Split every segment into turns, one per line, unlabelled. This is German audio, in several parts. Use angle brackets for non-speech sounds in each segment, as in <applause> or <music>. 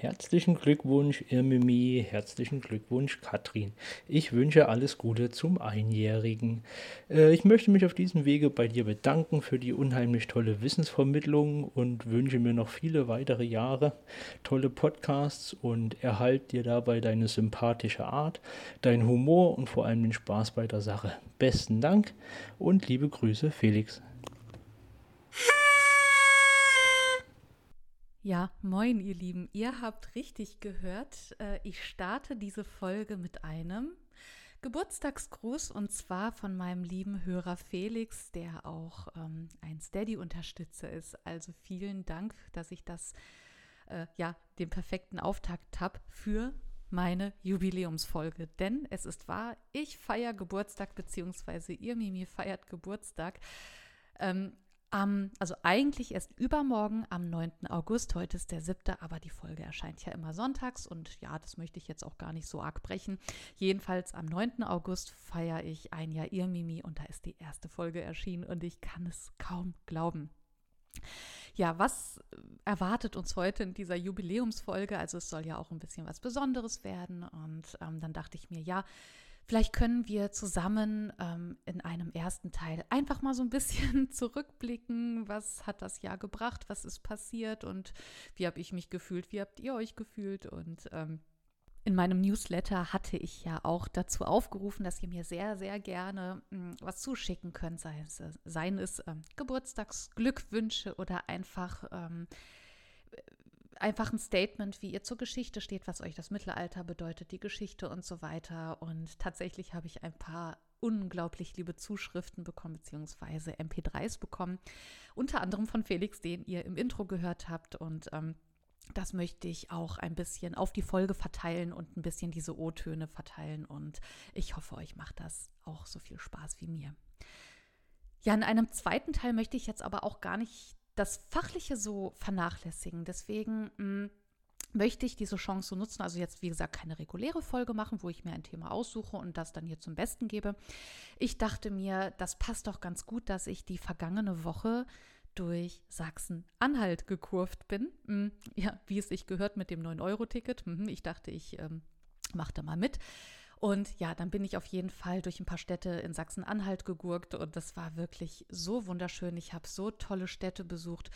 Herzlichen Glückwunsch, Irmimi, herzlichen Glückwunsch, Katrin. Ich wünsche alles Gute zum Einjährigen. Äh, ich möchte mich auf diesem Wege bei dir bedanken für die unheimlich tolle Wissensvermittlung und wünsche mir noch viele weitere Jahre, tolle Podcasts und erhalt dir dabei deine sympathische Art, dein Humor und vor allem den Spaß bei der Sache. Besten Dank und liebe Grüße, Felix.
Ja, moin, ihr Lieben. Ihr habt richtig gehört. Äh, ich starte diese Folge mit einem Geburtstagsgruß und zwar von meinem lieben Hörer Felix, der auch ähm, ein Steady-Unterstützer ist. Also vielen Dank, dass ich das, äh, ja, den perfekten Auftakt habe für meine Jubiläumsfolge. Denn es ist wahr, ich feiere Geburtstag, beziehungsweise ihr Mimi feiert Geburtstag. Ähm, am, also eigentlich erst übermorgen am 9. August. Heute ist der 7., aber die Folge erscheint ja immer sonntags und ja, das möchte ich jetzt auch gar nicht so arg brechen. Jedenfalls am 9. August feiere ich ein Jahr ihr Mimi und da ist die erste Folge erschienen und ich kann es kaum glauben. Ja, was erwartet uns heute in dieser Jubiläumsfolge? Also es soll ja auch ein bisschen was Besonderes werden und ähm, dann dachte ich mir, ja, Vielleicht können wir zusammen ähm, in einem ersten Teil einfach mal so ein bisschen <laughs> zurückblicken. Was hat das Jahr gebracht? Was ist passiert? Und wie habe ich mich gefühlt? Wie habt ihr euch gefühlt? Und ähm, in meinem Newsletter hatte ich ja auch dazu aufgerufen, dass ihr mir sehr, sehr gerne mh, hm, was zuschicken könnt, sei es, äh, seien es ähm, Geburtstagsglückwünsche oder einfach ähm, einfach ein Statement, wie ihr zur Geschichte steht, was euch das Mittelalter bedeutet, die Geschichte und so weiter. Und tatsächlich habe ich ein paar unglaublich liebe Zuschriften bekommen, beziehungsweise MP3s bekommen. Unter anderem von Felix, den ihr im Intro gehört habt. Und ähm, das möchte ich auch ein bisschen auf die Folge verteilen und ein bisschen diese O-Töne verteilen. Und ich hoffe, euch macht das auch so viel Spaß wie mir. Ja, in einem zweiten Teil möchte ich jetzt aber auch gar nicht das Fachliche so vernachlässigen. Deswegen mh, mm, möchte ich diese Chance so nutzen, also jetzt wie gesagt keine reguläre Folge machen, wo ich mir ein Thema aussuche und das dann hier zum Besten gebe. Ich dachte mir, das passt doch ganz gut, dass ich die vergangene Woche durch Sachsen-Anhalt gekurvt bin. Mm, ja, wie es sich gehört mit dem 9-Euro-Ticket. Mhm, ich dachte, ich ähm, mache da mal mit. Und ja, dann bin ich auf jeden Fall durch ein paar Städte in Sachsen-Anhalt gegurkt und das war wirklich so wunderschön. Ich habe so tolle Städte besucht.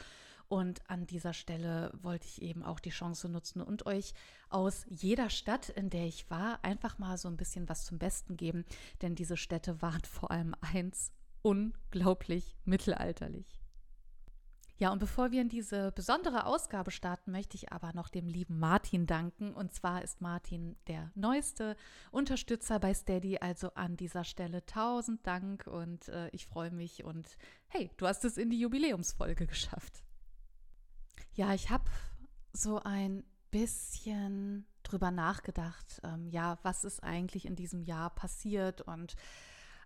Und an dieser Stelle wollte ich eben auch die Chance nutzen und euch aus jeder Stadt, in der ich war, einfach mal so ein bisschen was zum Besten geben. Denn diese Städte waren vor allem eins unglaublich mittelalterlich. Ja, und bevor wir in diese besondere Ausgabe starten, möchte ich aber noch dem lieben Martin danken. Und zwar ist Martin der neueste Unterstützer bei Steady. Also an dieser Stelle tausend Dank und äh, ich freue mich. Und hey, du hast es in die Jubiläumsfolge geschafft. Ja, ich habe so ein bisschen drüber nachgedacht. Ähm, ja, was ist eigentlich in diesem Jahr passiert und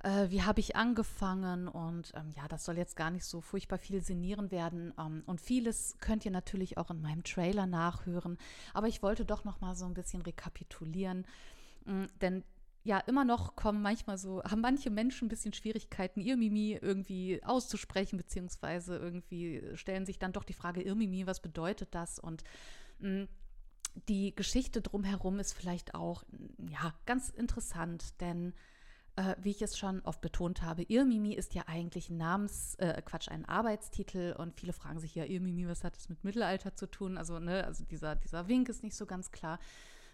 äh, wie habe ich angefangen? Und ähm, ja, das soll jetzt gar nicht so furchtbar viel sinnieren werden. Ähm, und vieles könnt ihr natürlich auch in meinem Trailer nachhören, aber ich wollte doch noch mal so ein bisschen rekapitulieren, äh, denn ja, immer noch kommen manchmal so, haben manche Menschen ein bisschen Schwierigkeiten, Irmimi irgendwie auszusprechen, beziehungsweise irgendwie stellen sich dann doch die Frage, Irmimi, was bedeutet das? Und mh, mm, die Geschichte drumherum ist vielleicht auch, ja, ganz interessant, denn äh, wie ich es schon oft betont habe, Irmimi ist ja eigentlich ein Namens, äh, Quatsch, ein Arbeitstitel und viele fragen sich ja, Irmimi, was hat das mit Mittelalter zu tun? Also, ne, also dieser, dieser Wink ist nicht so ganz klar.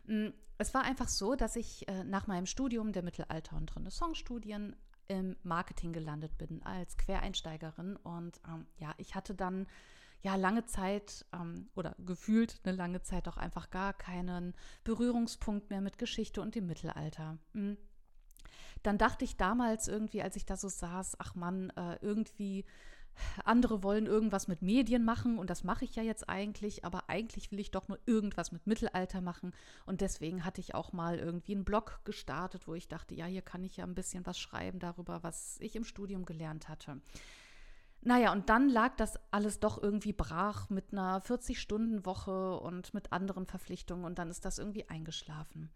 Mm, es war einfach so, dass ich äh, nach meinem Studium der Mittelalter- und Renaissance-Studien im Marketing gelandet bin als Quereinsteigerin und ähm, ja, ich hatte dann ja lange Zeit ähm, oder gefühlt eine lange Zeit auch einfach gar keinen Berührungspunkt mehr mit Geschichte und dem Mittelalter. Mhm dann dachte ich damals irgendwie, als ich da so saß, ach Mann, äh, irgendwie andere wollen irgendwas mit Medien machen und das mache ich ja jetzt eigentlich, aber eigentlich will ich doch nur irgendwas mit Mittelalter machen und deswegen hatte ich auch mal irgendwie einen Blog gestartet, wo ich dachte, ja, hier kann ich ja ein bisschen was schreiben darüber, was ich im Studium gelernt hatte. Naja, und dann lag das alles doch irgendwie brach mit einer 40-Stunden-Woche und mit anderen Verpflichtungen und dann ist das irgendwie eingeschlafen.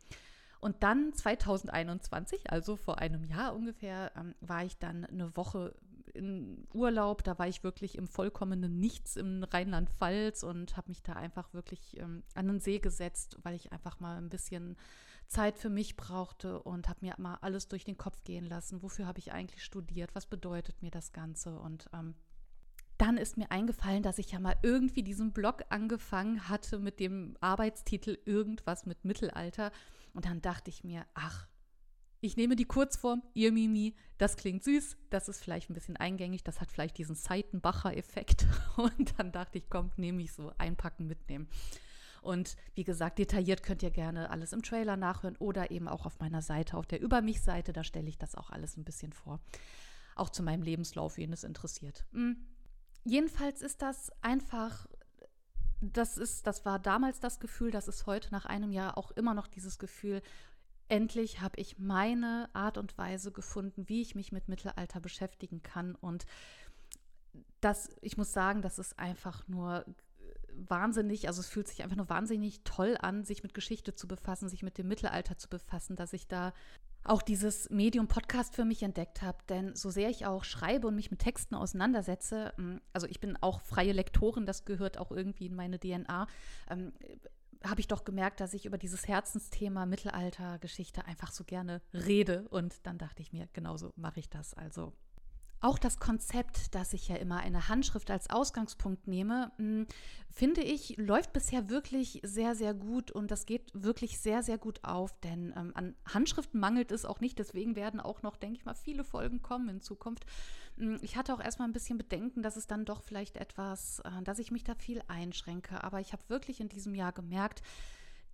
Und dann 2021, also vor einem Jahr ungefähr, ähm, war ich dann eine Woche in Urlaub, da war ich wirklich im vollkommenen Nichts im Rheinland-Pfalz und habe mich da einfach wirklich ähm, an den See gesetzt, weil ich einfach mal ein bisschen Zeit für mich brauchte und habe mir mal alles durch den Kopf gehen lassen. Wofür habe ich eigentlich studiert? Was bedeutet mir das Ganze? Und ähm, dann ist mir eingefallen, dass ich ja mal irgendwie diesen Blog angefangen hatte mit dem Arbeitstitel Irgendwas mit Mittelalter. Und dann dachte ich mir, ach, ich nehme die Kurzform, ihr Mimi, das klingt süß, das ist vielleicht ein bisschen eingängig, das hat vielleicht diesen Seitenbacher-Effekt. <laughs> Und dann dachte ich, komm, nehme ich so, einpacken, mitnehmen. Und wie gesagt, detailliert könnt ihr gerne alles im Trailer nachhören oder eben auch auf meiner Seite, auf der Über mich-Seite, da stelle ich das auch alles ein bisschen vor. Auch zu meinem Lebenslauf, wen es interessiert. Hm. Jedenfalls ist das einfach, das ist, das war damals das Gefühl, das ist heute nach einem Jahr auch immer noch dieses Gefühl, endlich habe ich meine Art und Weise gefunden, wie ich mich mit Mittelalter beschäftigen kann. Und das, ich muss sagen, das ist einfach nur wahnsinnig, also es fühlt sich einfach nur wahnsinnig toll an, sich mit Geschichte zu befassen, sich mit dem Mittelalter zu befassen, dass ich da auch dieses Medium Podcast für mich entdeckt habe. Denn so sehr ich auch schreibe und mich mit Texten auseinandersetze, mm, also ich bin auch freie Lektorin, das gehört auch irgendwie in meine DNA, ähm, habe ich doch gemerkt, dass ich über dieses Herzensthema Mittelaltergeschichte einfach so gerne rede. Und dann dachte ich mir, genauso mache ich das. Also auch das Konzept, dass ich ja immer eine Handschrift als Ausgangspunkt nehme, hm, finde ich, läuft bisher wirklich sehr, sehr gut und das geht wirklich sehr, sehr gut auf, denn ähm, an Handschriften mangelt es auch nicht. Deswegen werden auch noch, denke ich mal, viele Folgen kommen in Zukunft. Hm, ich hatte auch erstmal ein bisschen Bedenken, dass es dann doch vielleicht etwas, äh, dass ich mich da viel einschränke, aber ich habe wirklich in diesem Jahr gemerkt,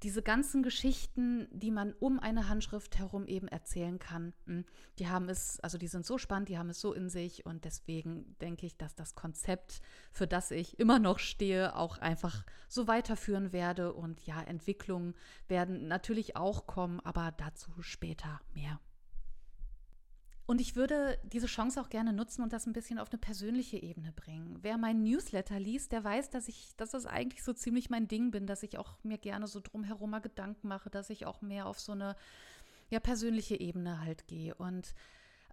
diese ganzen Geschichten, die man um eine Handschrift herum eben erzählen kann, hm, die haben es, also die sind so spannend, die haben es so in sich und deswegen denke ich, dass das Konzept, für das ich immer noch stehe, auch einfach so weiterführen werde und ja, Entwicklungen werden natürlich auch kommen, aber dazu später mehr. Und ich würde diese Chance auch gerne nutzen und das ein bisschen auf eine persönliche Ebene bringen. Wer meinen Newsletter liest, der weiß, dass ich, dass das eigentlich so ziemlich mein Ding bin, dass ich auch mir gerne so drumherum mal Gedanken mache, dass ich auch mehr auf so eine ja, persönliche Ebene halt gehe. Und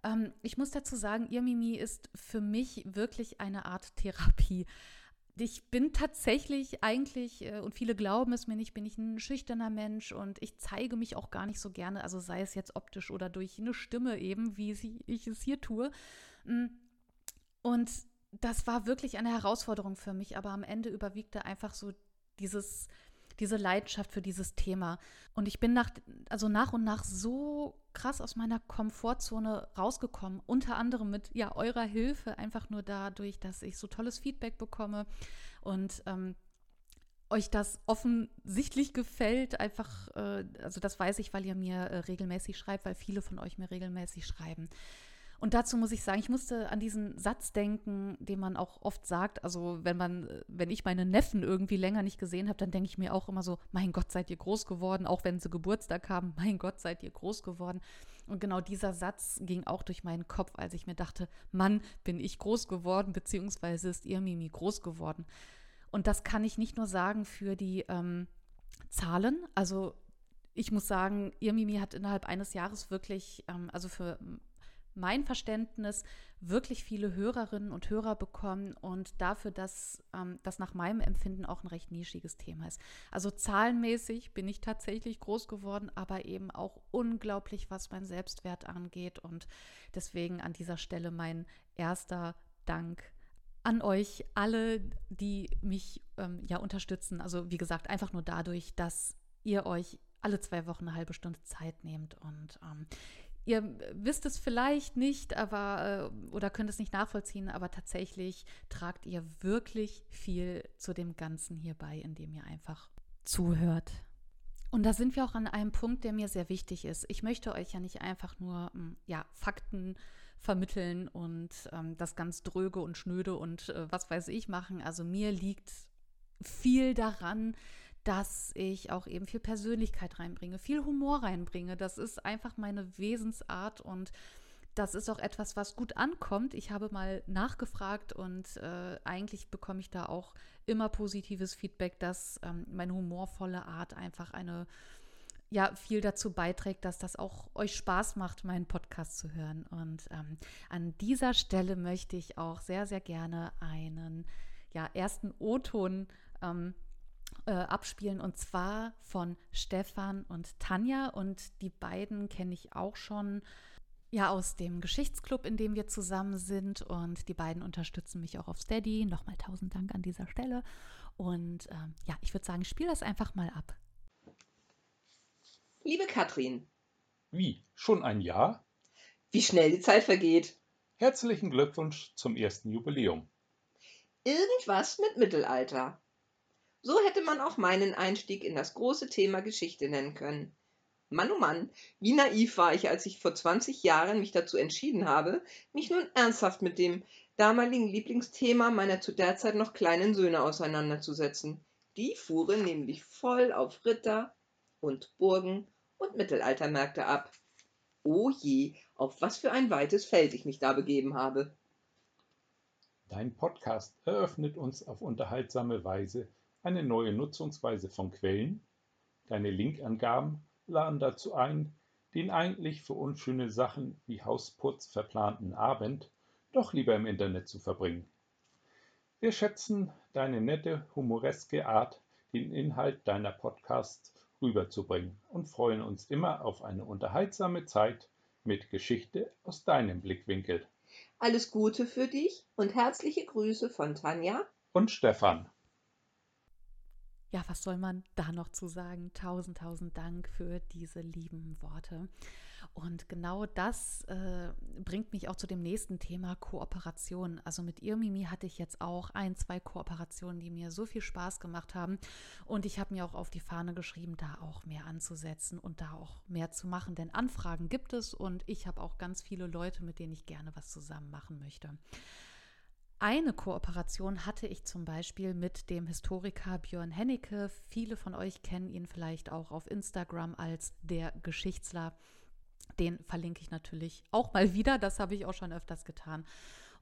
ähm, ich muss dazu sagen, ihr Mimi ist für mich wirklich eine Art Therapie ich bin tatsächlich eigentlich, äh, und viele glauben es mir nicht, bin ich ein schüchterner Mensch und ich zeige mich auch gar nicht so gerne, also sei es jetzt optisch oder durch eine Stimme eben, wie ich es hier tue. Mm. Und das war wirklich eine Herausforderung für mich, aber am Ende überwiegte einfach so dieses, diese Leidenschaft für dieses Thema. Und ich bin nach, also nach und nach so krass aus meiner Komfortzone rausgekommen, unter anderem mit ja eurer Hilfe, einfach nur dadurch, dass ich so tolles Feedback bekomme und ähm, euch das offensichtlich gefällt, einfach, äh, also das weiß ich, weil ihr mir äh, regelmäßig schreibt, weil viele von euch mir regelmäßig schreiben. Und dazu muss ich sagen, ich musste an diesen Satz denken, den man auch oft sagt. Also wenn man, wenn ich meine Neffen irgendwie länger nicht gesehen habe, dann denke ich mir auch immer so, mein Gott, seid ihr groß geworden, auch wenn sie Geburtstag haben, <laughs> mein Gott, seid ihr groß geworden. Und genau dieser Satz ging auch durch meinen Kopf, als ich mir dachte, Mann, bin ich groß geworden, beziehungsweise ist ihr Mimi groß geworden. Und das kann ich nicht nur sagen für die ähm, Zahlen. Also ich muss sagen, ihr Mimi hat innerhalb eines Jahres wirklich, ähm, also für mein Verständnis wirklich viele Hörerinnen und Hörer bekommen und dafür, dass ähm, das nach meinem Empfinden auch ein recht nischiges Thema ist. Also zahlenmäßig bin ich tatsächlich groß geworden, aber eben auch unglaublich, was mein Selbstwert angeht. Und deswegen an dieser Stelle mein erster Dank an euch alle, die mich ähm, ja unterstützen. Also wie gesagt, einfach nur dadurch, dass ihr euch alle zwei Wochen eine halbe Stunde Zeit nehmt und ähm, Ihr wisst es vielleicht nicht, aber äh, oder könnt es nicht nachvollziehen, aber tatsächlich tragt ihr wirklich viel zu dem Ganzen hierbei, indem ihr einfach zuhört. Und da sind wir auch an einem Punkt, der mir sehr wichtig ist. Ich möchte euch ja nicht einfach nur hm, ja, Fakten vermitteln und ähm, das ganz dröge und schnöde und äh, was weiß ich machen. Also mir liegt viel daran, dass ich auch eben viel Persönlichkeit reinbringe, viel Humor reinbringe. Das ist einfach meine Wesensart und das ist auch etwas, was gut ankommt. Ich habe mal nachgefragt und äh, eigentlich bekomme ich da auch immer positives Feedback, dass ähm, meine humorvolle Art einfach eine ja viel dazu beiträgt, dass das auch euch Spaß macht, meinen Podcast zu hören. Und ähm, an dieser Stelle möchte ich auch sehr, sehr gerne einen ja, ersten O-Ton ähm, äh, abspielen und zwar von Stefan und Tanja. Und die beiden kenne ich auch schon ja aus dem Geschichtsclub, in dem wir zusammen sind. Und die beiden unterstützen mich auch auf Steady. Nochmal tausend Dank an dieser Stelle. Und ähm, ja, ich würde sagen, spiel das einfach mal ab.
Liebe Katrin.
Wie? Schon ein Jahr?
Wie schnell die Zeit vergeht.
Herzlichen Glückwunsch zum ersten Jubiläum.
Irgendwas mit Mittelalter. So hätte man auch meinen Einstieg in das große Thema Geschichte nennen können. Mann oh Mann, wie naiv war ich, als ich vor 20 Jahren mich dazu entschieden habe, mich nun ernsthaft mit dem damaligen Lieblingsthema meiner zu der Zeit noch kleinen Söhne auseinanderzusetzen. Die fuhren nämlich voll auf Ritter und Burgen und Mittelaltermärkte ab. O je, auf was für ein weites Feld ich mich da begeben habe.
Dein Podcast eröffnet uns auf unterhaltsame Weise eine neue Nutzungsweise von Quellen. Deine Linkangaben laden dazu ein, den eigentlich für unschöne Sachen wie Hausputz verplanten Abend doch lieber im Internet zu verbringen. Wir schätzen deine nette, humoreske Art, den Inhalt deiner Podcasts rüberzubringen und freuen uns immer auf eine unterhaltsame Zeit mit Geschichte aus deinem Blickwinkel.
Alles Gute für dich und herzliche Grüße von Tanja
und Stefan.
Ja, was soll man da noch zu sagen? Tausend, tausend Dank für diese lieben Worte. Und genau das äh, bringt mich auch zu dem nächsten Thema Kooperation. Also mit Irmimi hatte ich jetzt auch ein, zwei Kooperationen, die mir so viel Spaß gemacht haben. Und ich habe mir auch auf die Fahne geschrieben, da auch mehr anzusetzen und da auch mehr zu machen. Denn Anfragen gibt es und ich habe auch ganz viele Leute, mit denen ich gerne was zusammen machen möchte. Eine Kooperation hatte ich zum Beispiel mit dem Historiker Björn Hennecke. Viele von euch kennen ihn vielleicht auch auf Instagram als der Geschichtsler. Den verlinke ich natürlich auch mal wieder. Das habe ich auch schon öfters getan.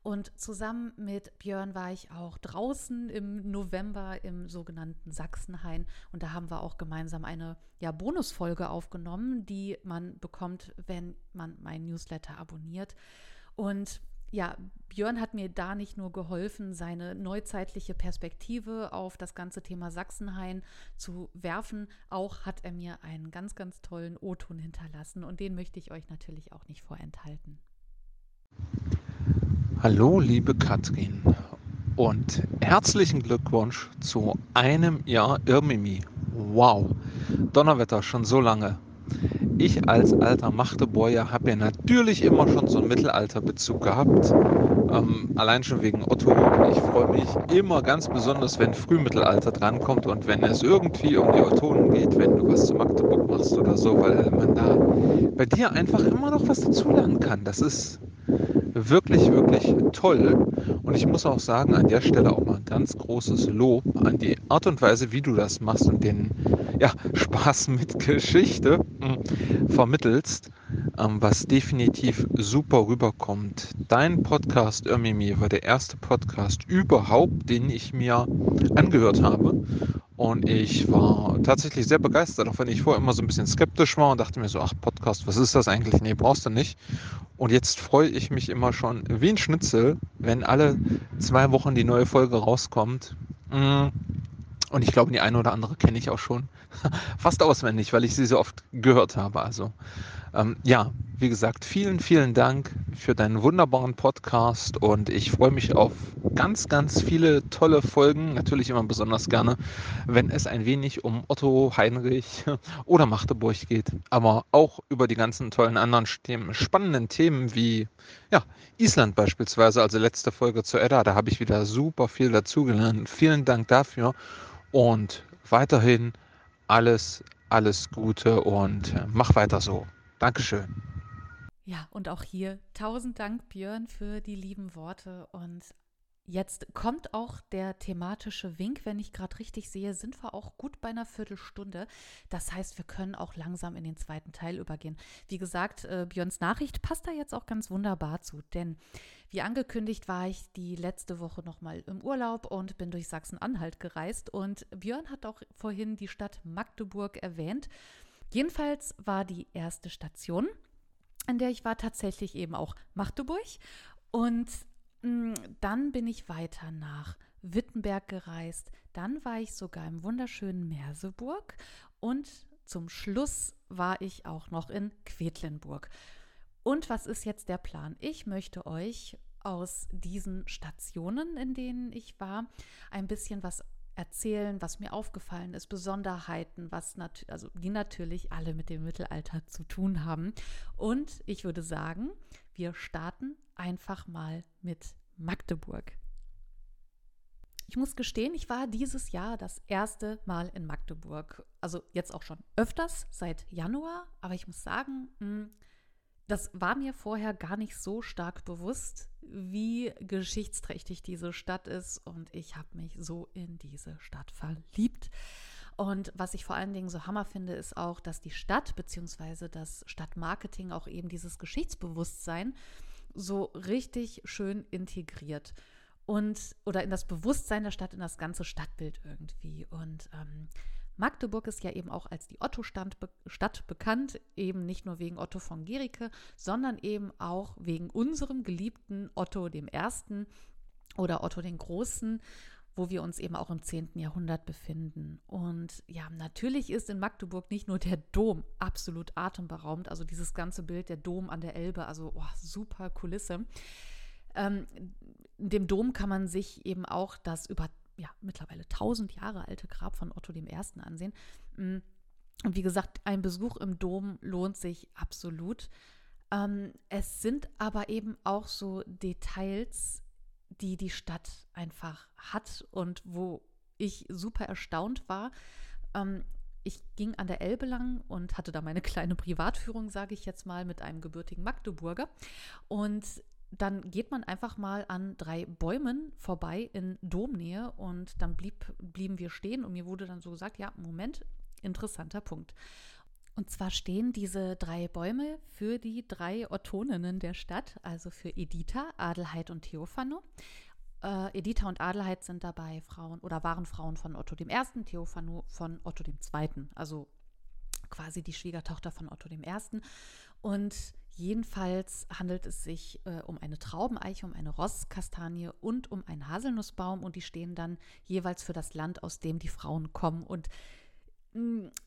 Und zusammen mit Björn war ich auch draußen im November im sogenannten Sachsenhain. Und da haben wir auch gemeinsam eine ja, Bonusfolge aufgenommen, die man bekommt, wenn man meinen Newsletter abonniert. Und ja, Björn hat mir da nicht nur geholfen, seine neuzeitliche Perspektive auf das ganze Thema Sachsenhain zu werfen, auch hat er mir einen ganz, ganz tollen O-Ton hinterlassen und den möchte ich euch natürlich auch nicht vorenthalten.
Hallo, liebe Katrin und herzlichen Glückwunsch zu einem Jahr Irmimi. Wow, Donnerwetter, schon so lange ich als alter Magdeburger habe ja natürlich immer schon so einen Mittelalterbezug gehabt. Ähm, allein schon wegen Otto. Ich freue mich immer ganz besonders, wenn Frühmittelalter drankommt und wenn es irgendwie um die Ottonen geht, wenn du was zu Magdeburg machst oder so, weil man da bei dir einfach immer noch was dazulernen kann. Das ist wirklich, wirklich toll. Und ich muss auch sagen, an der Stelle auch mal ein ganz großes Lob an die Art und Weise, wie du das machst und den ja, Spaß mit Geschichte äh, vermittelst, ähm, was definitiv super rüberkommt. Dein Podcast Irmimi war der erste Podcast überhaupt, den ich mir angehört habe. Und ich war tatsächlich sehr begeistert, auch wenn ich vorher immer so ein bisschen skeptisch war und dachte mir so, ach Podcast, was ist das eigentlich? Nee, brauchst du nicht. Und jetzt freue ich mich immer schon wie ein Schnitzel, wenn alle zwei Wochen die neue Folge rauskommt. Mm. Und ich glaube, die eine oder andere kenne ich auch schon <laughs> fast auswendig, weil ich sie so oft gehört habe. Also ähm, ja, wie gesagt, vielen, vielen Dank für deinen wunderbaren Podcast und ich freue mich auf ganz, ganz viele tolle Folgen. Natürlich immer besonders gerne, wenn es ein wenig um Otto, Heinrich <laughs> oder Magdeburg geht, aber auch über die ganzen tollen anderen Themen, spannenden Themen wie ja, Island beispielsweise, also letzte Folge zu Edda, da habe ich wieder super viel dazugelernt. Vielen Dank dafür und weiterhin alles, alles Gute und äh, mach weiter so. Dankeschön.
Ja, und auch hier tausend Dank, Björn, für die lieben Worte. Und jetzt kommt auch der thematische Wink. Wenn ich gerade richtig sehe, sind wir auch gut bei einer Viertelstunde. Das heißt, wir können auch langsam in den zweiten Teil übergehen. Wie gesagt, äh, Björns Nachricht passt da jetzt auch ganz wunderbar zu, denn wie angekündigt war ich die letzte Woche nochmal im Urlaub und bin durch Sachsen-Anhalt gereist. Und Björn hat auch vorhin die Stadt Magdeburg erwähnt. Jedenfalls war die erste Station, an der ich war, tatsächlich eben auch Magdeburg. Und dann bin ich weiter nach Wittenberg gereist. Dann war ich sogar im wunderschönen Merseburg und zum Schluss war ich auch noch in Quedlinburg. Und was ist jetzt der Plan? Ich möchte euch aus diesen Stationen, in denen ich war, ein bisschen was erzählen, was mir aufgefallen ist, Besonderheiten, was nat also die natürlich alle mit dem Mittelalter zu tun haben. Und ich würde sagen, wir starten einfach mal mit Magdeburg. Ich muss gestehen, ich war dieses Jahr das erste Mal in Magdeburg. Also jetzt auch schon öfters, seit Januar. Aber ich muss sagen, hm, das war mir vorher gar nicht so stark bewusst, wie geschichtsträchtig diese Stadt ist. Und ich habe mich so in diese Stadt verliebt. Und was ich vor allen Dingen so hammer finde, ist auch, dass die Stadt bzw. das Stadtmarketing auch eben dieses Geschichtsbewusstsein so richtig schön integriert und oder in das Bewusstsein der Stadt, in das ganze Stadtbild irgendwie. Und ähm, Magdeburg ist ja eben auch als die Otto-Stadt bekannt, eben nicht nur wegen Otto von Gericke, sondern eben auch wegen unserem geliebten Otto dem Ersten oder Otto den Großen wo wir uns eben auch im 10. Jahrhundert befinden. Und ja, natürlich ist in Magdeburg nicht nur der Dom absolut atemberaubend, also dieses ganze Bild, der Dom an der Elbe, also oh, super Kulisse. Ähm, dem Dom kann man sich eben auch das über ja, mittlerweile 1000 Jahre alte Grab von Otto I. ansehen. Mm, und wie gesagt, ein Besuch im Dom lohnt sich absolut. Ähm, es sind aber eben auch so Details, die die Stadt einfach hat und wo ich super erstaunt war. Ähm, ich ging an der Elbe lang und hatte da meine kleine Privatführung, sage ich jetzt mal, mit einem gebürtigen Magdeburger. Und dann geht man einfach mal an drei Bäumen vorbei in Domnähe und dann blieb, blieben wir stehen und mir wurde dann so gesagt, ja, Moment, interessanter Punkt. Und zwar stehen diese drei Bäume für die drei Ottoninnen der Stadt, also für Editha, Adelheid und Theophano. Äh, Editha und Adelheid sind dabei Frauen oder waren Frauen von Otto I., Theophano von Otto II., also quasi die Schwiegertochter von Otto I. Und Jedenfalls handelt es sich äh, um eine Traubeneiche, um eine Rosskastanie und um einen Haselnussbaum und die stehen dann jeweils für das Land, aus dem die Frauen kommen. Und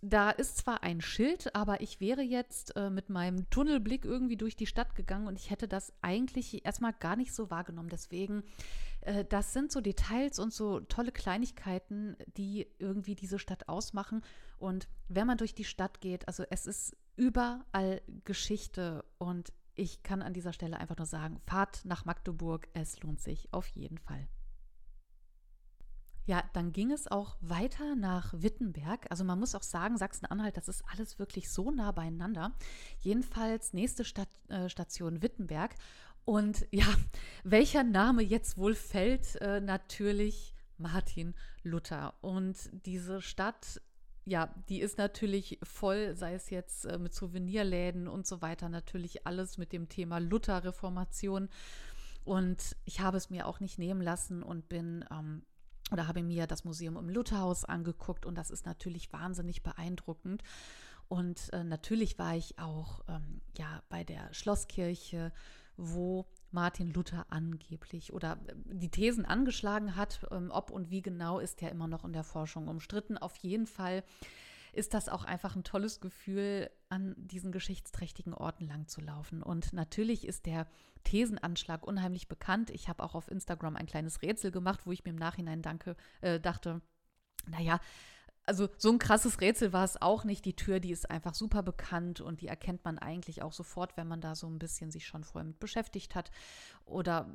da ist zwar ein Schild, aber ich wäre jetzt äh, mit meinem Tunnelblick irgendwie durch die Stadt gegangen und ich hätte das eigentlich erstmal gar nicht so wahrgenommen. Deswegen, äh, das sind so Details und so tolle Kleinigkeiten, die irgendwie diese Stadt ausmachen. Und wenn man durch die Stadt geht, also es ist überall Geschichte und ich kann an dieser Stelle einfach nur sagen, fahrt nach Magdeburg, es lohnt sich auf jeden Fall. Ja, dann ging es auch weiter nach Wittenberg. Also man muss auch sagen, Sachsen-Anhalt, das ist alles wirklich so nah beieinander. Jedenfalls nächste Stadt, äh, Station Wittenberg. Und <laughs> ja, welcher Name jetzt wohl fällt? Äh, natürlich Martin Luther. Und diese Stadt ja, die ist natürlich voll, sei es jetzt äh, mit Souvenirläden und so weiter, natürlich alles mit dem Thema Luther-Reformation. Und ich habe es mir auch nicht nehmen lassen und bin ähm, oder habe mir das Museum im Lutherhaus angeguckt und das ist natürlich wahnsinnig beeindruckend. Und äh, natürlich war ich auch ähm, ja bei der Schlosskirche, wo Martin Luther angeblich oder äh, die Thesen angeschlagen hat. Ähm, ob und wie genau ist ja immer noch in der Forschung umstritten. Auf jeden Fall ist das auch einfach ein tolles Gefühl, an diesen geschichtsträchtigen Orten lang zu laufen. Und natürlich ist der Thesenanschlag unheimlich bekannt. Ich habe auch auf Instagram ein kleines Rätsel gemacht, wo ich mir im Nachhinein danke, äh, dachte, naja, also so ein krasses Rätsel war es auch nicht. Die Tür, die ist einfach super bekannt und die erkennt man eigentlich auch sofort, wenn man da so ein bisschen sich schon vorher mit beschäftigt hat oder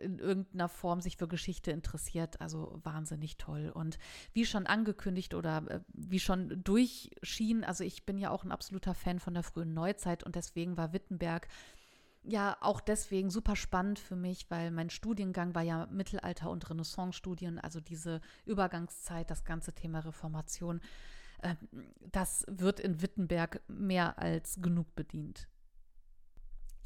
in irgendeiner Form sich für Geschichte interessiert. Also wahnsinnig toll. Und wie schon angekündigt oder äh, wie schon durchschien, also ich bin ja auch ein absoluter Fan von der frühen Neuzeit und deswegen war Wittenberg ja auch deswegen super spannend für mich, weil mein Studiengang war ja Mittelalter- und Renaissance-Studien, also diese Übergangszeit, das ganze Thema Reformation. Äh, das wird in Wittenberg mehr als genug bedient.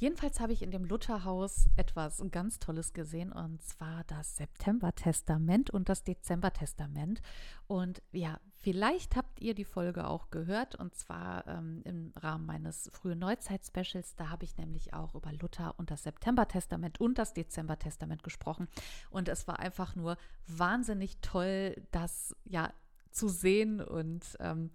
Jedenfalls habe ich in dem Lutherhaus etwas ganz Tolles gesehen und zwar das September-Testament und das Dezember-Testament. Und ja, Vielleicht habt ihr die Folge auch gehört und zwar ähm, im Rahmen meines frühen Neuzeit-Specials. Da habe ich nämlich auch über Luther und das September-Testament und das Dezember-Testament gesprochen. Und es war einfach nur wahnsinnig toll, das ja zu sehen und ähm,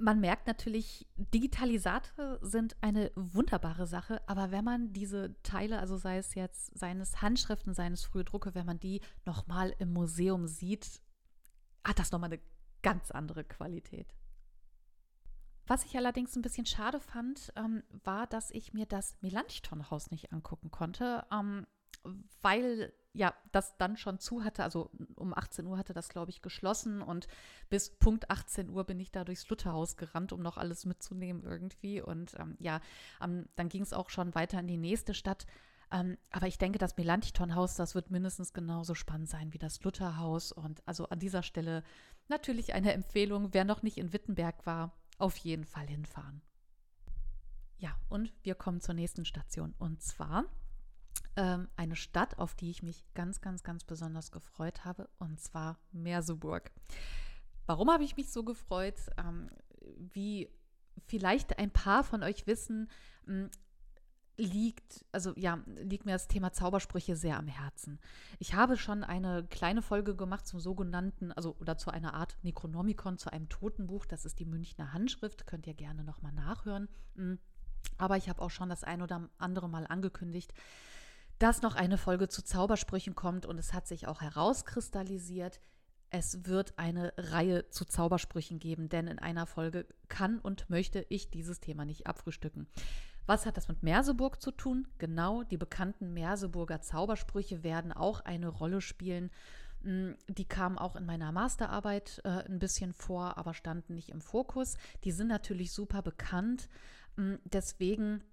man merkt natürlich, Digitalisate sind eine wunderbare Sache, aber wenn man diese Teile, also sei es jetzt seines Handschriften, seines frühe Drucke, wenn man die nochmal im Museum sieht, hat das nochmal eine ganz andere Qualität. Was ich allerdings ein bisschen schade fand, ähm, war, dass ich mir das Melanchthon-Haus nicht angucken konnte, ähm, weil ja, das dann schon zu hatte, also um 18 Uhr hatte das, glaube ich, geschlossen und bis Punkt 18 Uhr bin ich da durchs Lutherhaus gerannt, um noch alles mitzunehmen irgendwie. Und ähm, ja, ähm, dann ging es auch schon weiter in die nächste Stadt. Ähm, aber ich denke, das Melanchthon-Haus, das wird mindestens genauso spannend sein wie das Lutherhaus. Und also an dieser Stelle natürlich eine Empfehlung, wer noch nicht in Wittenberg war, auf jeden Fall hinfahren. Ja, und wir kommen zur nächsten Station. Und zwar ähm, eine Stadt, auf die ich mich ganz, ganz, ganz besonders gefreut habe, und zwar Merseburg. Warum habe ich mich so gefreut? Ähm, wie vielleicht ein paar von euch wissen, liegt, also ja, liegt mir das Thema Zaubersprüche sehr am Herzen. Ich habe schon eine kleine Folge gemacht zum sogenannten, also oder zu einer Art Necronomicon, zu einem Totenbuch. Das ist die Münchner Handschrift, könnt ihr gerne nochmal nachhören. Hm, aber ich habe auch schon das ein oder andere Mal angekündigt, dass noch eine Folge zu Zaubersprüchen kommt und es hat sich auch herauskristallisiert, es wird eine Reihe zu Zaubersprüchen geben, denn in einer Folge kann und möchte ich dieses Thema nicht abfrühstücken. Was hat das mit Merseburg zu tun? Genau, die bekannten Merseburger Zaubersprüche werden auch eine Rolle spielen. Hm, die kamen auch in meiner Masterarbeit äh, ein bisschen vor, aber standen nicht im Fokus. Die sind natürlich super bekannt. Hm, deswegen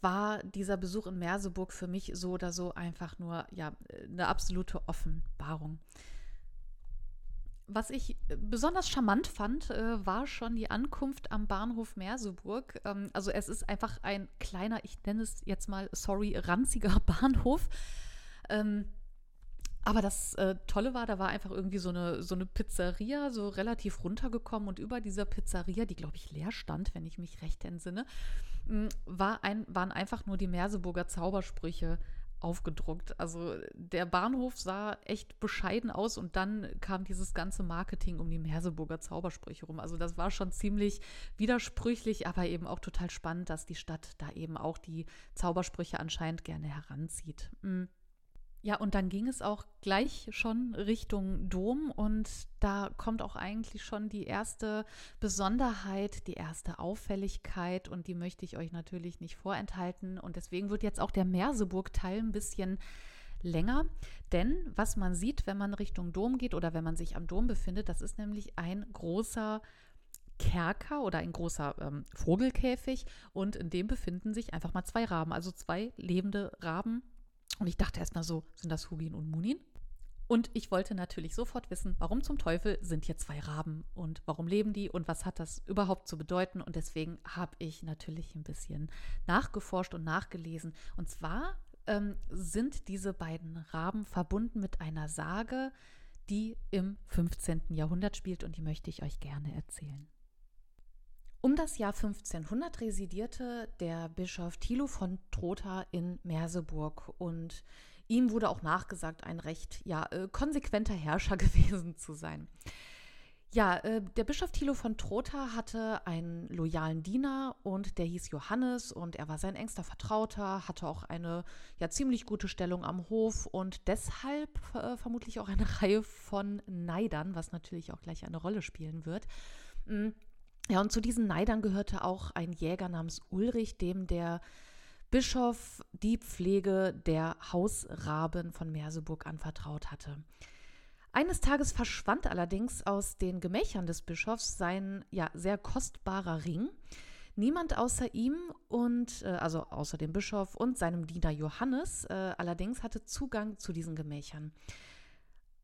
war dieser Besuch in Merseburg für mich so oder so einfach nur ja eine absolute Offenbarung. Was ich besonders charmant fand, äh, war schon die Ankunft am Bahnhof Merseburg. Ähm, also es ist einfach ein kleiner, ich nenne es jetzt mal, sorry, ranziger <laughs> Bahnhof. Ähm, aber das äh, Tolle war, da war einfach irgendwie so eine, so eine Pizzeria, so relativ runtergekommen und über dieser Pizzeria, die glaube ich leer stand, wenn ich mich recht entsinne, war ein, waren einfach nur die Merseburger Zaubersprüche aufgedruckt. Also der Bahnhof sah echt bescheiden aus und dann kam dieses ganze Marketing um die Merseburger Zaubersprüche rum. Also das war schon ziemlich widersprüchlich, aber eben auch total spannend, dass die Stadt da eben auch die Zaubersprüche anscheinend gerne heranzieht. Mhm. Ja, und dann ging es auch gleich schon Richtung Dom und da kommt auch eigentlich schon die erste Besonderheit, die erste Auffälligkeit und die möchte ich euch natürlich nicht vorenthalten. Und deswegen wird jetzt auch der Merseburg-Teil ein bisschen länger, denn was man sieht, wenn man Richtung Dom geht oder wenn man sich am Dom befindet, das ist nämlich ein großer Kerker oder ein großer ähm, Vogelkäfig und in dem befinden sich einfach mal zwei Raben, also zwei lebende Raben und ich dachte erstmal so, sind das Hugin und Munin? Und ich wollte natürlich sofort wissen, warum zum Teufel sind hier zwei Raben und warum leben die und was hat das überhaupt zu bedeuten? Und deswegen habe ich natürlich ein bisschen nachgeforscht und nachgelesen. Und zwar ähm, sind diese beiden Raben verbunden mit einer Sage, die im 15. Jahrhundert spielt und die möchte ich euch gerne erzählen. Um das Jahr 1500 residierte der Bischof Thilo von Trotha in Merseburg und ihm wurde auch nachgesagt, ein recht ja, äh, konsequenter Herrscher <laughs> gewesen zu sein. Ja, äh, der Bischof Thilo von Trotha hatte einen loyalen Diener und der hieß Johannes und er war sein engster Vertrauter, hatte auch eine ja ziemlich gute Stellung am Hof und deshalb äh, vermutlich auch eine <laughs> Reihe von Neidern, was natürlich auch gleich eine Rolle spielen wird. Mhm. Ja, und zu diesen Neidern gehörte auch ein Jäger namens Ulrich, dem der Bischof die Pflege der Hausraben von Merseburg anvertraut hatte. Eines Tages verschwand allerdings aus den Gemächern des Bischofs sein ja sehr kostbarer Ring. Niemand außer ihm und äh, also außer dem Bischof und seinem Diener Johannes äh, allerdings hatte Zugang zu diesen Gemächern.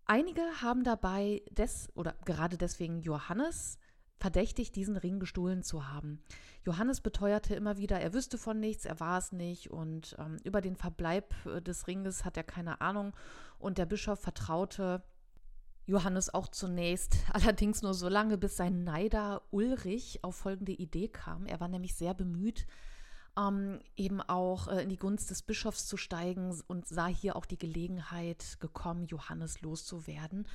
Einige haben dabei des oder gerade deswegen Johannes verdächtigt, diesen Ring gestohlen zu haben. Johannes beteuerte immer wieder, er wüsste von nichts, er war es nicht und ähm, über den Verbleib äh, des Ringes hat er keine Ahnung und der Bischof vertraute Johannes auch zunächst, <laughs> allerdings nur so lange, bis sein Neider Ulrich auf folgende Idee kam. Er war nämlich sehr bemüht, ähm, eben auch äh, in die Gunst des Bischofs zu steigen und sah hier auch die Gelegenheit gekommen, Johannes loszuwerden.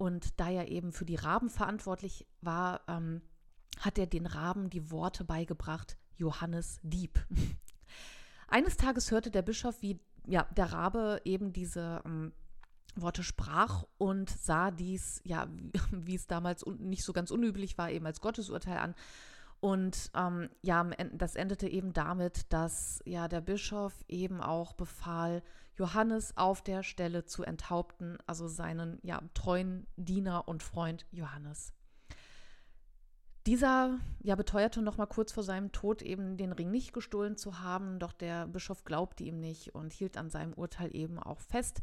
Und da er eben für die Raben verantwortlich war, ähm, hat er den Raben die Worte beigebracht, Johannes Dieb. <laughs> Eines Tages hörte der Bischof, wie ja, der Rabe eben diese ähm, Worte sprach und sah dies, ja, <laughs> wie, es damals nicht so ganz unüblich war, eben als Gottesurteil an. Und ähm, ja, das endete eben damit, dass ja der Bischof eben auch befahl, Johannes auf der Stelle zu enthaupten, also seinen ja treuen Diener und Freund Johannes. Dieser ja beteuerte noch mal kurz vor seinem Tod eben den Ring nicht gestohlen zu haben, doch der Bischof glaubte ihm nicht und hielt an seinem Urteil eben auch fest.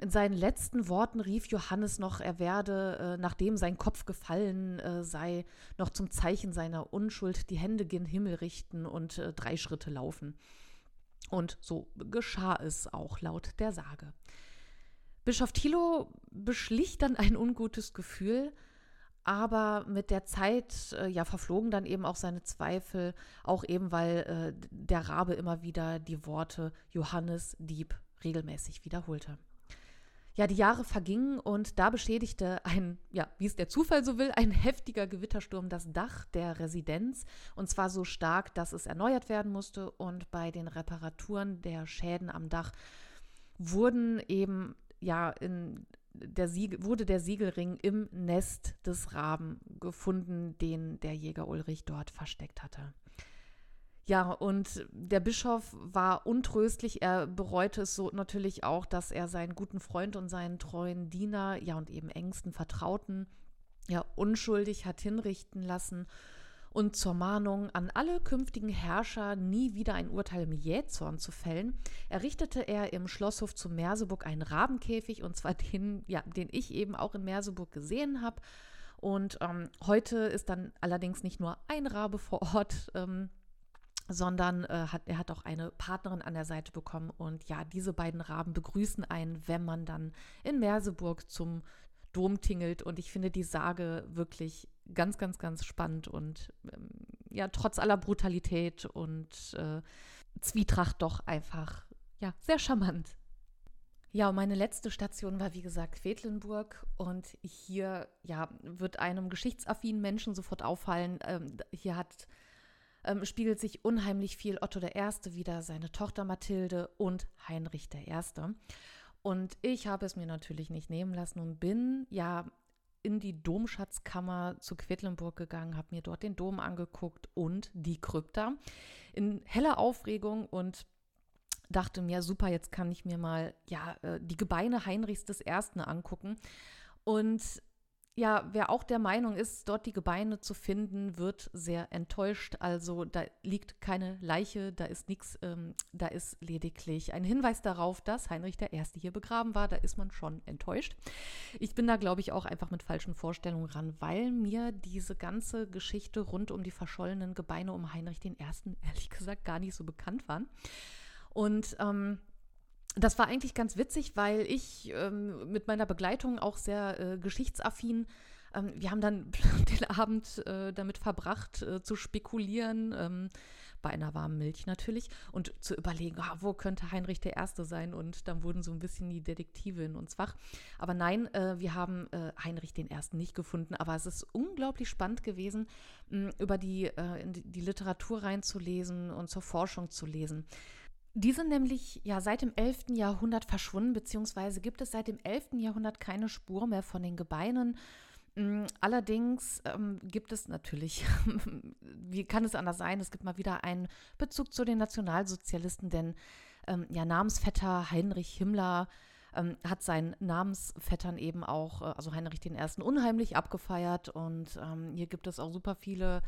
In seinen letzten Worten rief Johannes noch, er werde, äh, nachdem sein Kopf gefallen äh, sei, noch zum Zeichen seiner Unschuld die Hände gen Himmel richten und äh, drei Schritte laufen. Und so geschah es auch laut der Sage. Bischof Thilo beschlich dann ein ungutes Gefühl, aber mit der Zeit äh, ja verflogen dann eben auch seine Zweifel, auch eben weil äh, der Rabe immer wieder die Worte Johannes Dieb regelmäßig wiederholte. Ja, die Jahre vergingen und da beschädigte ein, ja, wie es der Zufall so will, ein heftiger Gewittersturm das Dach der Residenz und zwar so stark, dass es erneuert werden musste und bei den Reparaturen der Schäden am Dach wurden eben ja in der Siegel, wurde der Siegelring im Nest des Raben gefunden, den der Jäger Ulrich dort versteckt hatte. Ja, und der Bischof war untröstlich. Er bereute es so natürlich auch, dass er seinen guten Freund und seinen treuen Diener, ja, und eben engsten Vertrauten, ja, unschuldig hat hinrichten lassen. Und zur Mahnung an alle künftigen Herrscher, nie wieder ein Urteil im Jähzorn zu fällen, errichtete er im Schlosshof zu Merseburg einen Rabenkäfig, und zwar <laughs> den, ja, den ich eben auch in Merseburg gesehen habe. Und ähm, heute ist dann allerdings nicht nur ein Rabe vor Ort, ähm, sondern äh, hat, er hat auch eine Partnerin an der Seite bekommen. Und ja, diese beiden Raben begrüßen einen, wenn man dann in Merseburg zum Dom tingelt. Und ich finde die Sage wirklich ganz, ganz, ganz spannend und ähm, ja, trotz aller Brutalität und äh, Zwietracht doch einfach, ja, sehr charmant. Ja, und meine letzte Station war, wie gesagt, Quedlinburg. Und hier, ja, wird einem geschichtsaffinen Menschen sofort auffallen, ähm, hier hat ähm, spiegelt sich unheimlich viel Otto I. wieder, seine Tochter Mathilde und Heinrich I. Und ich habe es mir natürlich nicht nehmen lassen und bin ja in die Domschatzkammer zu Quedlinburg gegangen, habe mir dort den Dom angeguckt und die Krypta in heller Aufregung und dachte mir, super, jetzt kann ich mir mal ja äh, die Gebeine Heinrichs I. angucken. Und ja, wer auch der Meinung ist, dort die Gebeine zu finden, wird sehr enttäuscht. Also da liegt keine Leiche, da ist nichts, ähm, da ist lediglich ein Hinweis darauf, dass Heinrich I. hier begraben war. Da ist man schon enttäuscht. Ich bin da, glaube ich, auch einfach mit falschen Vorstellungen ran, weil mir diese ganze Geschichte rund um die verschollenen Gebeine um Heinrich I. ehrlich gesagt gar nicht so bekannt waren. Und ähm, das war eigentlich ganz witzig, weil ich ähm, mit meiner Begleitung auch sehr äh, geschichtsaffin ähm, wir haben dann <laughs> den Abend äh, damit verbracht, äh, zu spekulieren, ähm, bei einer warmen Milch natürlich, und zu überlegen, ah, wo könnte Heinrich der Erste sein? Und dann wurden so ein bisschen die Detektive in uns wach. Aber nein, äh, wir haben äh, Heinrich den Ersten nicht gefunden. Aber es ist unglaublich spannend gewesen, mh, über äh, die, die Literatur reinzulesen und zur Forschung zu lesen. Die sind nämlich ja seit dem 11. Jahrhundert verschwunden, beziehungsweise gibt es seit dem 11. Jahrhundert keine Spur mehr von den Gebeinen. Mm, allerdings ähm, gibt es natürlich, <laughs> wie kann es anders sein, es gibt mal wieder einen Bezug zu den Nationalsozialisten, denn ähm, ja, Namensvetter Heinrich Himmler ähm, hat seinen Namensvettern eben auch, äh, also Heinrich I. unheimlich abgefeiert und ähm, hier gibt es auch super viele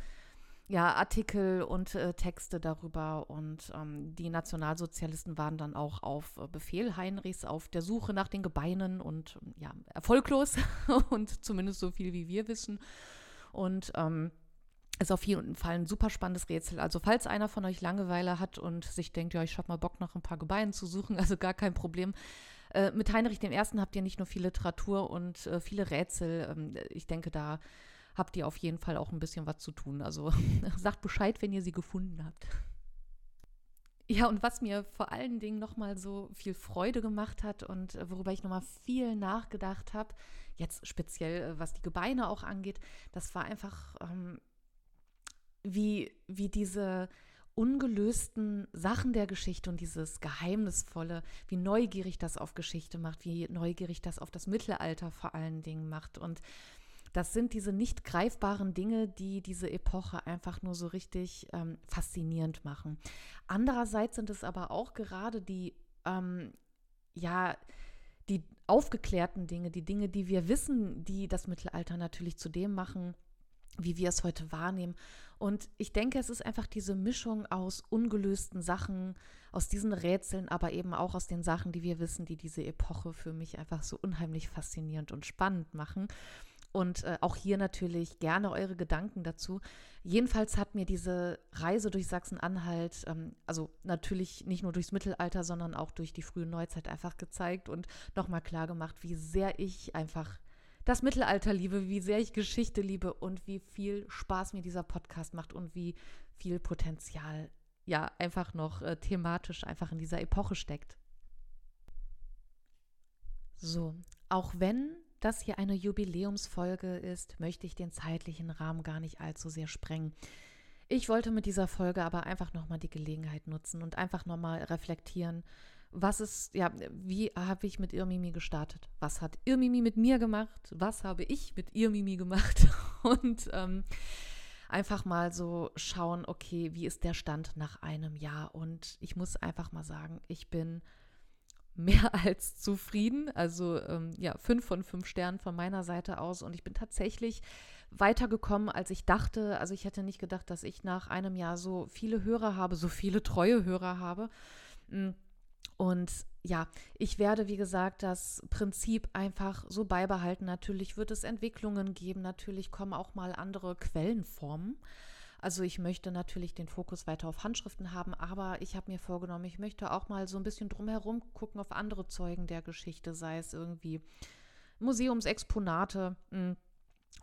ja, Artikel und äh, Texte darüber. Und ähm, die Nationalsozialisten waren dann auch auf äh, Befehl Heinrichs auf der Suche nach den Gebeinen und ja, erfolglos <laughs> und zumindest so viel wie wir wissen. Und ähm, ist auf jeden Fall ein super spannendes Rätsel. Also falls einer von euch Langeweile hat und sich denkt, ja, ich habe mal Bock nach ein paar Gebeinen zu suchen, <laughs> also gar kein Problem. Äh, mit Heinrich I. habt ihr nicht nur viel Literatur und äh, viele Rätsel. Ähm, ich denke, da habt ihr auf jeden Fall auch ein bisschen was zu tun. Also <laughs> sagt Bescheid, wenn ihr sie gefunden habt. Ja, und was mir vor allen Dingen nochmal so viel Freude gemacht hat und äh, worüber ich nochmal viel nachgedacht habe, jetzt speziell äh, was die Gebeine auch angeht, das war einfach, ähm, wie, wie diese ungelösten Sachen der Geschichte und dieses Geheimnisvolle, wie neugierig das auf Geschichte macht, wie neugierig das auf das Mittelalter vor allen Dingen macht. Und das sind diese nicht greifbaren Dinge, die diese Epoche einfach nur so richtig ähm, faszinierend machen. Andererseits sind es aber auch gerade die, ähm, ja, die aufgeklärten Dinge, die Dinge, die wir wissen, die das Mittelalter natürlich zu dem machen, wie wir es heute wahrnehmen. Und ich denke, es ist einfach diese Mischung aus ungelösten Sachen, aus diesen Rätseln, aber eben auch aus den Sachen, die wir wissen, die diese Epoche für mich einfach so unheimlich faszinierend und spannend machen. Und äh, auch hier natürlich gerne eure Gedanken dazu. Jedenfalls hat mir diese Reise durch Sachsen-Anhalt, ähm, also natürlich nicht nur durchs Mittelalter, sondern auch durch die frühe Neuzeit einfach gezeigt und nochmal klar gemacht, wie sehr ich einfach das Mittelalter liebe, wie sehr ich Geschichte liebe und wie viel Spaß mir dieser Podcast macht und wie viel Potenzial ja einfach noch äh, thematisch einfach in dieser Epoche steckt. So, auch wenn das hier eine Jubiläumsfolge ist, möchte ich den zeitlichen Rahmen gar nicht allzu sehr sprengen. Ich wollte mit dieser Folge aber einfach nochmal die Gelegenheit nutzen und einfach nochmal reflektieren, was ist, ja, wie habe ich mit Irmimi gestartet? Was hat Irmimi mit mir gemacht? Was habe ich mit Irmimi gemacht? <laughs> Und ähm, einfach mal so schauen, okay, wie ist der Stand nach einem Jahr? Und ich muss einfach mal sagen, ich bin mehr <laughs> als zufrieden. Also ähm, ja, fünf von fünf Sternen von meiner Seite aus. Und ich bin tatsächlich weitergekommen, als ich dachte. Also ich hätte nicht gedacht, dass ich nach einem Jahr so viele Hörer habe, so viele treue Hörer habe. Mm. Und ja, ich werde, wie gesagt, das Prinzip einfach so beibehalten. Natürlich wird es Entwicklungen geben, natürlich kommen auch mal andere Quellenformen. Also ich möchte natürlich den Fokus weiter auf Handschriften haben, aber ich habe mir vorgenommen, ich möchte auch mal so ein bisschen drumherum gucken auf andere Zeugen der Geschichte, sei es irgendwie Museumsexponate hm,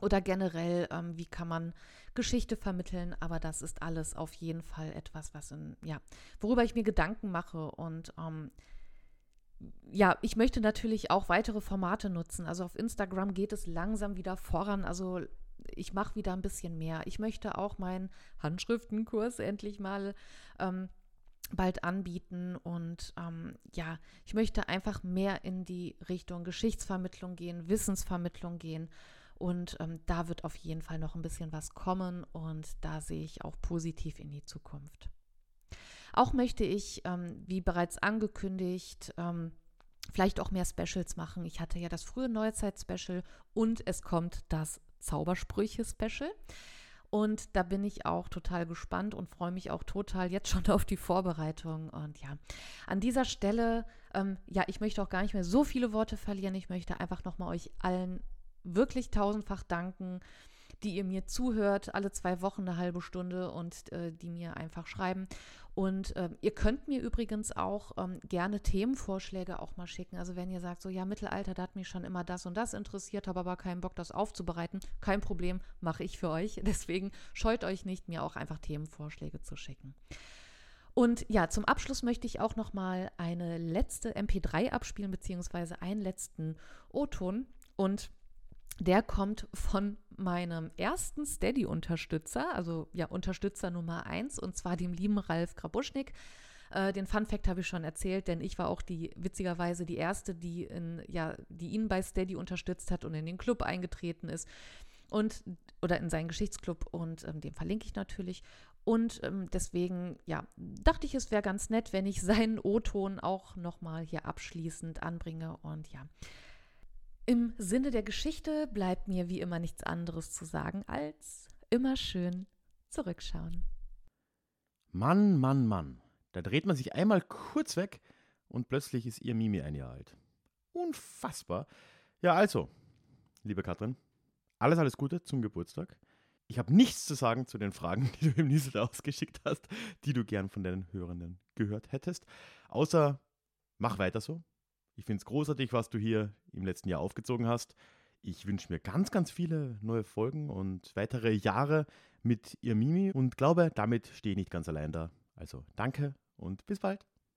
oder generell, ähm, wie kann man Geschichte vermitteln. Aber das ist alles auf jeden Fall etwas, was in, ja, worüber ich mir Gedanken mache und ähm, ja, ich möchte natürlich auch weitere Formate nutzen. Also auf Instagram geht es langsam wieder voran. Also ich mache wieder ein bisschen mehr. Ich möchte auch meinen Handschriftenkurs <laughs> endlich mal ähm, bald anbieten und ähm, ja, ich möchte einfach mehr in die Richtung Geschichtsvermittlung gehen, Wissensvermittlung gehen und ähm, da wird auf jeden Fall noch ein bisschen was kommen und da sehe ich auch positiv in die Zukunft. Auch möchte ich, ähm, wie bereits angekündigt, ähm, vielleicht auch mehr Specials machen. Ich hatte ja das frühe Neuzeit-Special und es kommt das Zaubersprüche-Special. Und da bin ich auch total gespannt und freue mich auch total jetzt schon <laughs> auf die Vorbereitung. Und ja, an dieser Stelle, ähm, ja, ich möchte auch gar nicht mehr so viele Worte verlieren. Ich möchte einfach nochmal euch allen wirklich tausendfach danken die ihr mir zuhört, alle zwei Wochen eine halbe Stunde und äh, die mir einfach schreiben. Und äh, ihr könnt mir übrigens auch ähm, gerne Themenvorschläge auch mal schicken. Also wenn ihr sagt, so ja, Mittelalter, da hat mich schon immer das und das interessiert, habe aber keinen Bock, das aufzubereiten, kein Problem, mache ich für euch. <laughs> Deswegen scheut euch nicht, mir auch einfach Themenvorschläge zu schicken. Und ja, zum Abschluss möchte ich auch noch mal eine letzte MP3 abspielen, beziehungsweise einen letzten O-Ton. Und der kommt von meinem ersten Steady-Unterstützer, also ja, Unterstützer Nummer eins, und zwar dem lieben Ralf Grabuschnik. Äh, den Fun Fact habe ich schon erzählt, denn ich war auch die, witzigerweise die erste, die, in, ja, die ihn bei Steady unterstützt hat und in den Club eingetreten ist. Und, oder in seinen Geschichtsclub und ähm, den verlinke ich natürlich. Und ähm, deswegen, ja, dachte ich, es wäre ganz nett, wenn ich seinen O-Ton auch nochmal hier abschließend anbringe. Und ja, im Sinne der Geschichte bleibt mir wie immer nichts anderes zu sagen als immer schön zurückschauen.
Mann, Mann, Mann. Da dreht man sich einmal kurz weg und plötzlich ist ihr Mimi ein Jahr alt. Unfassbar. Ja, also, liebe Katrin, alles, alles Gute zum Geburtstag. Ich habe nichts zu sagen zu den Fragen, <laughs> die du im Newsletter ausgeschickt hast, die du gern von deinen Hörenden gehört hättest. Außer, mach weiter so. Ich finde es großartig, was du hier im letzten Jahr aufgezogen hast. Ich wünsche mir ganz, ganz viele neue Folgen und weitere Jahre mit ihr Mimi und glaube, damit stehe ich nicht ganz allein da. Also danke und bis bald.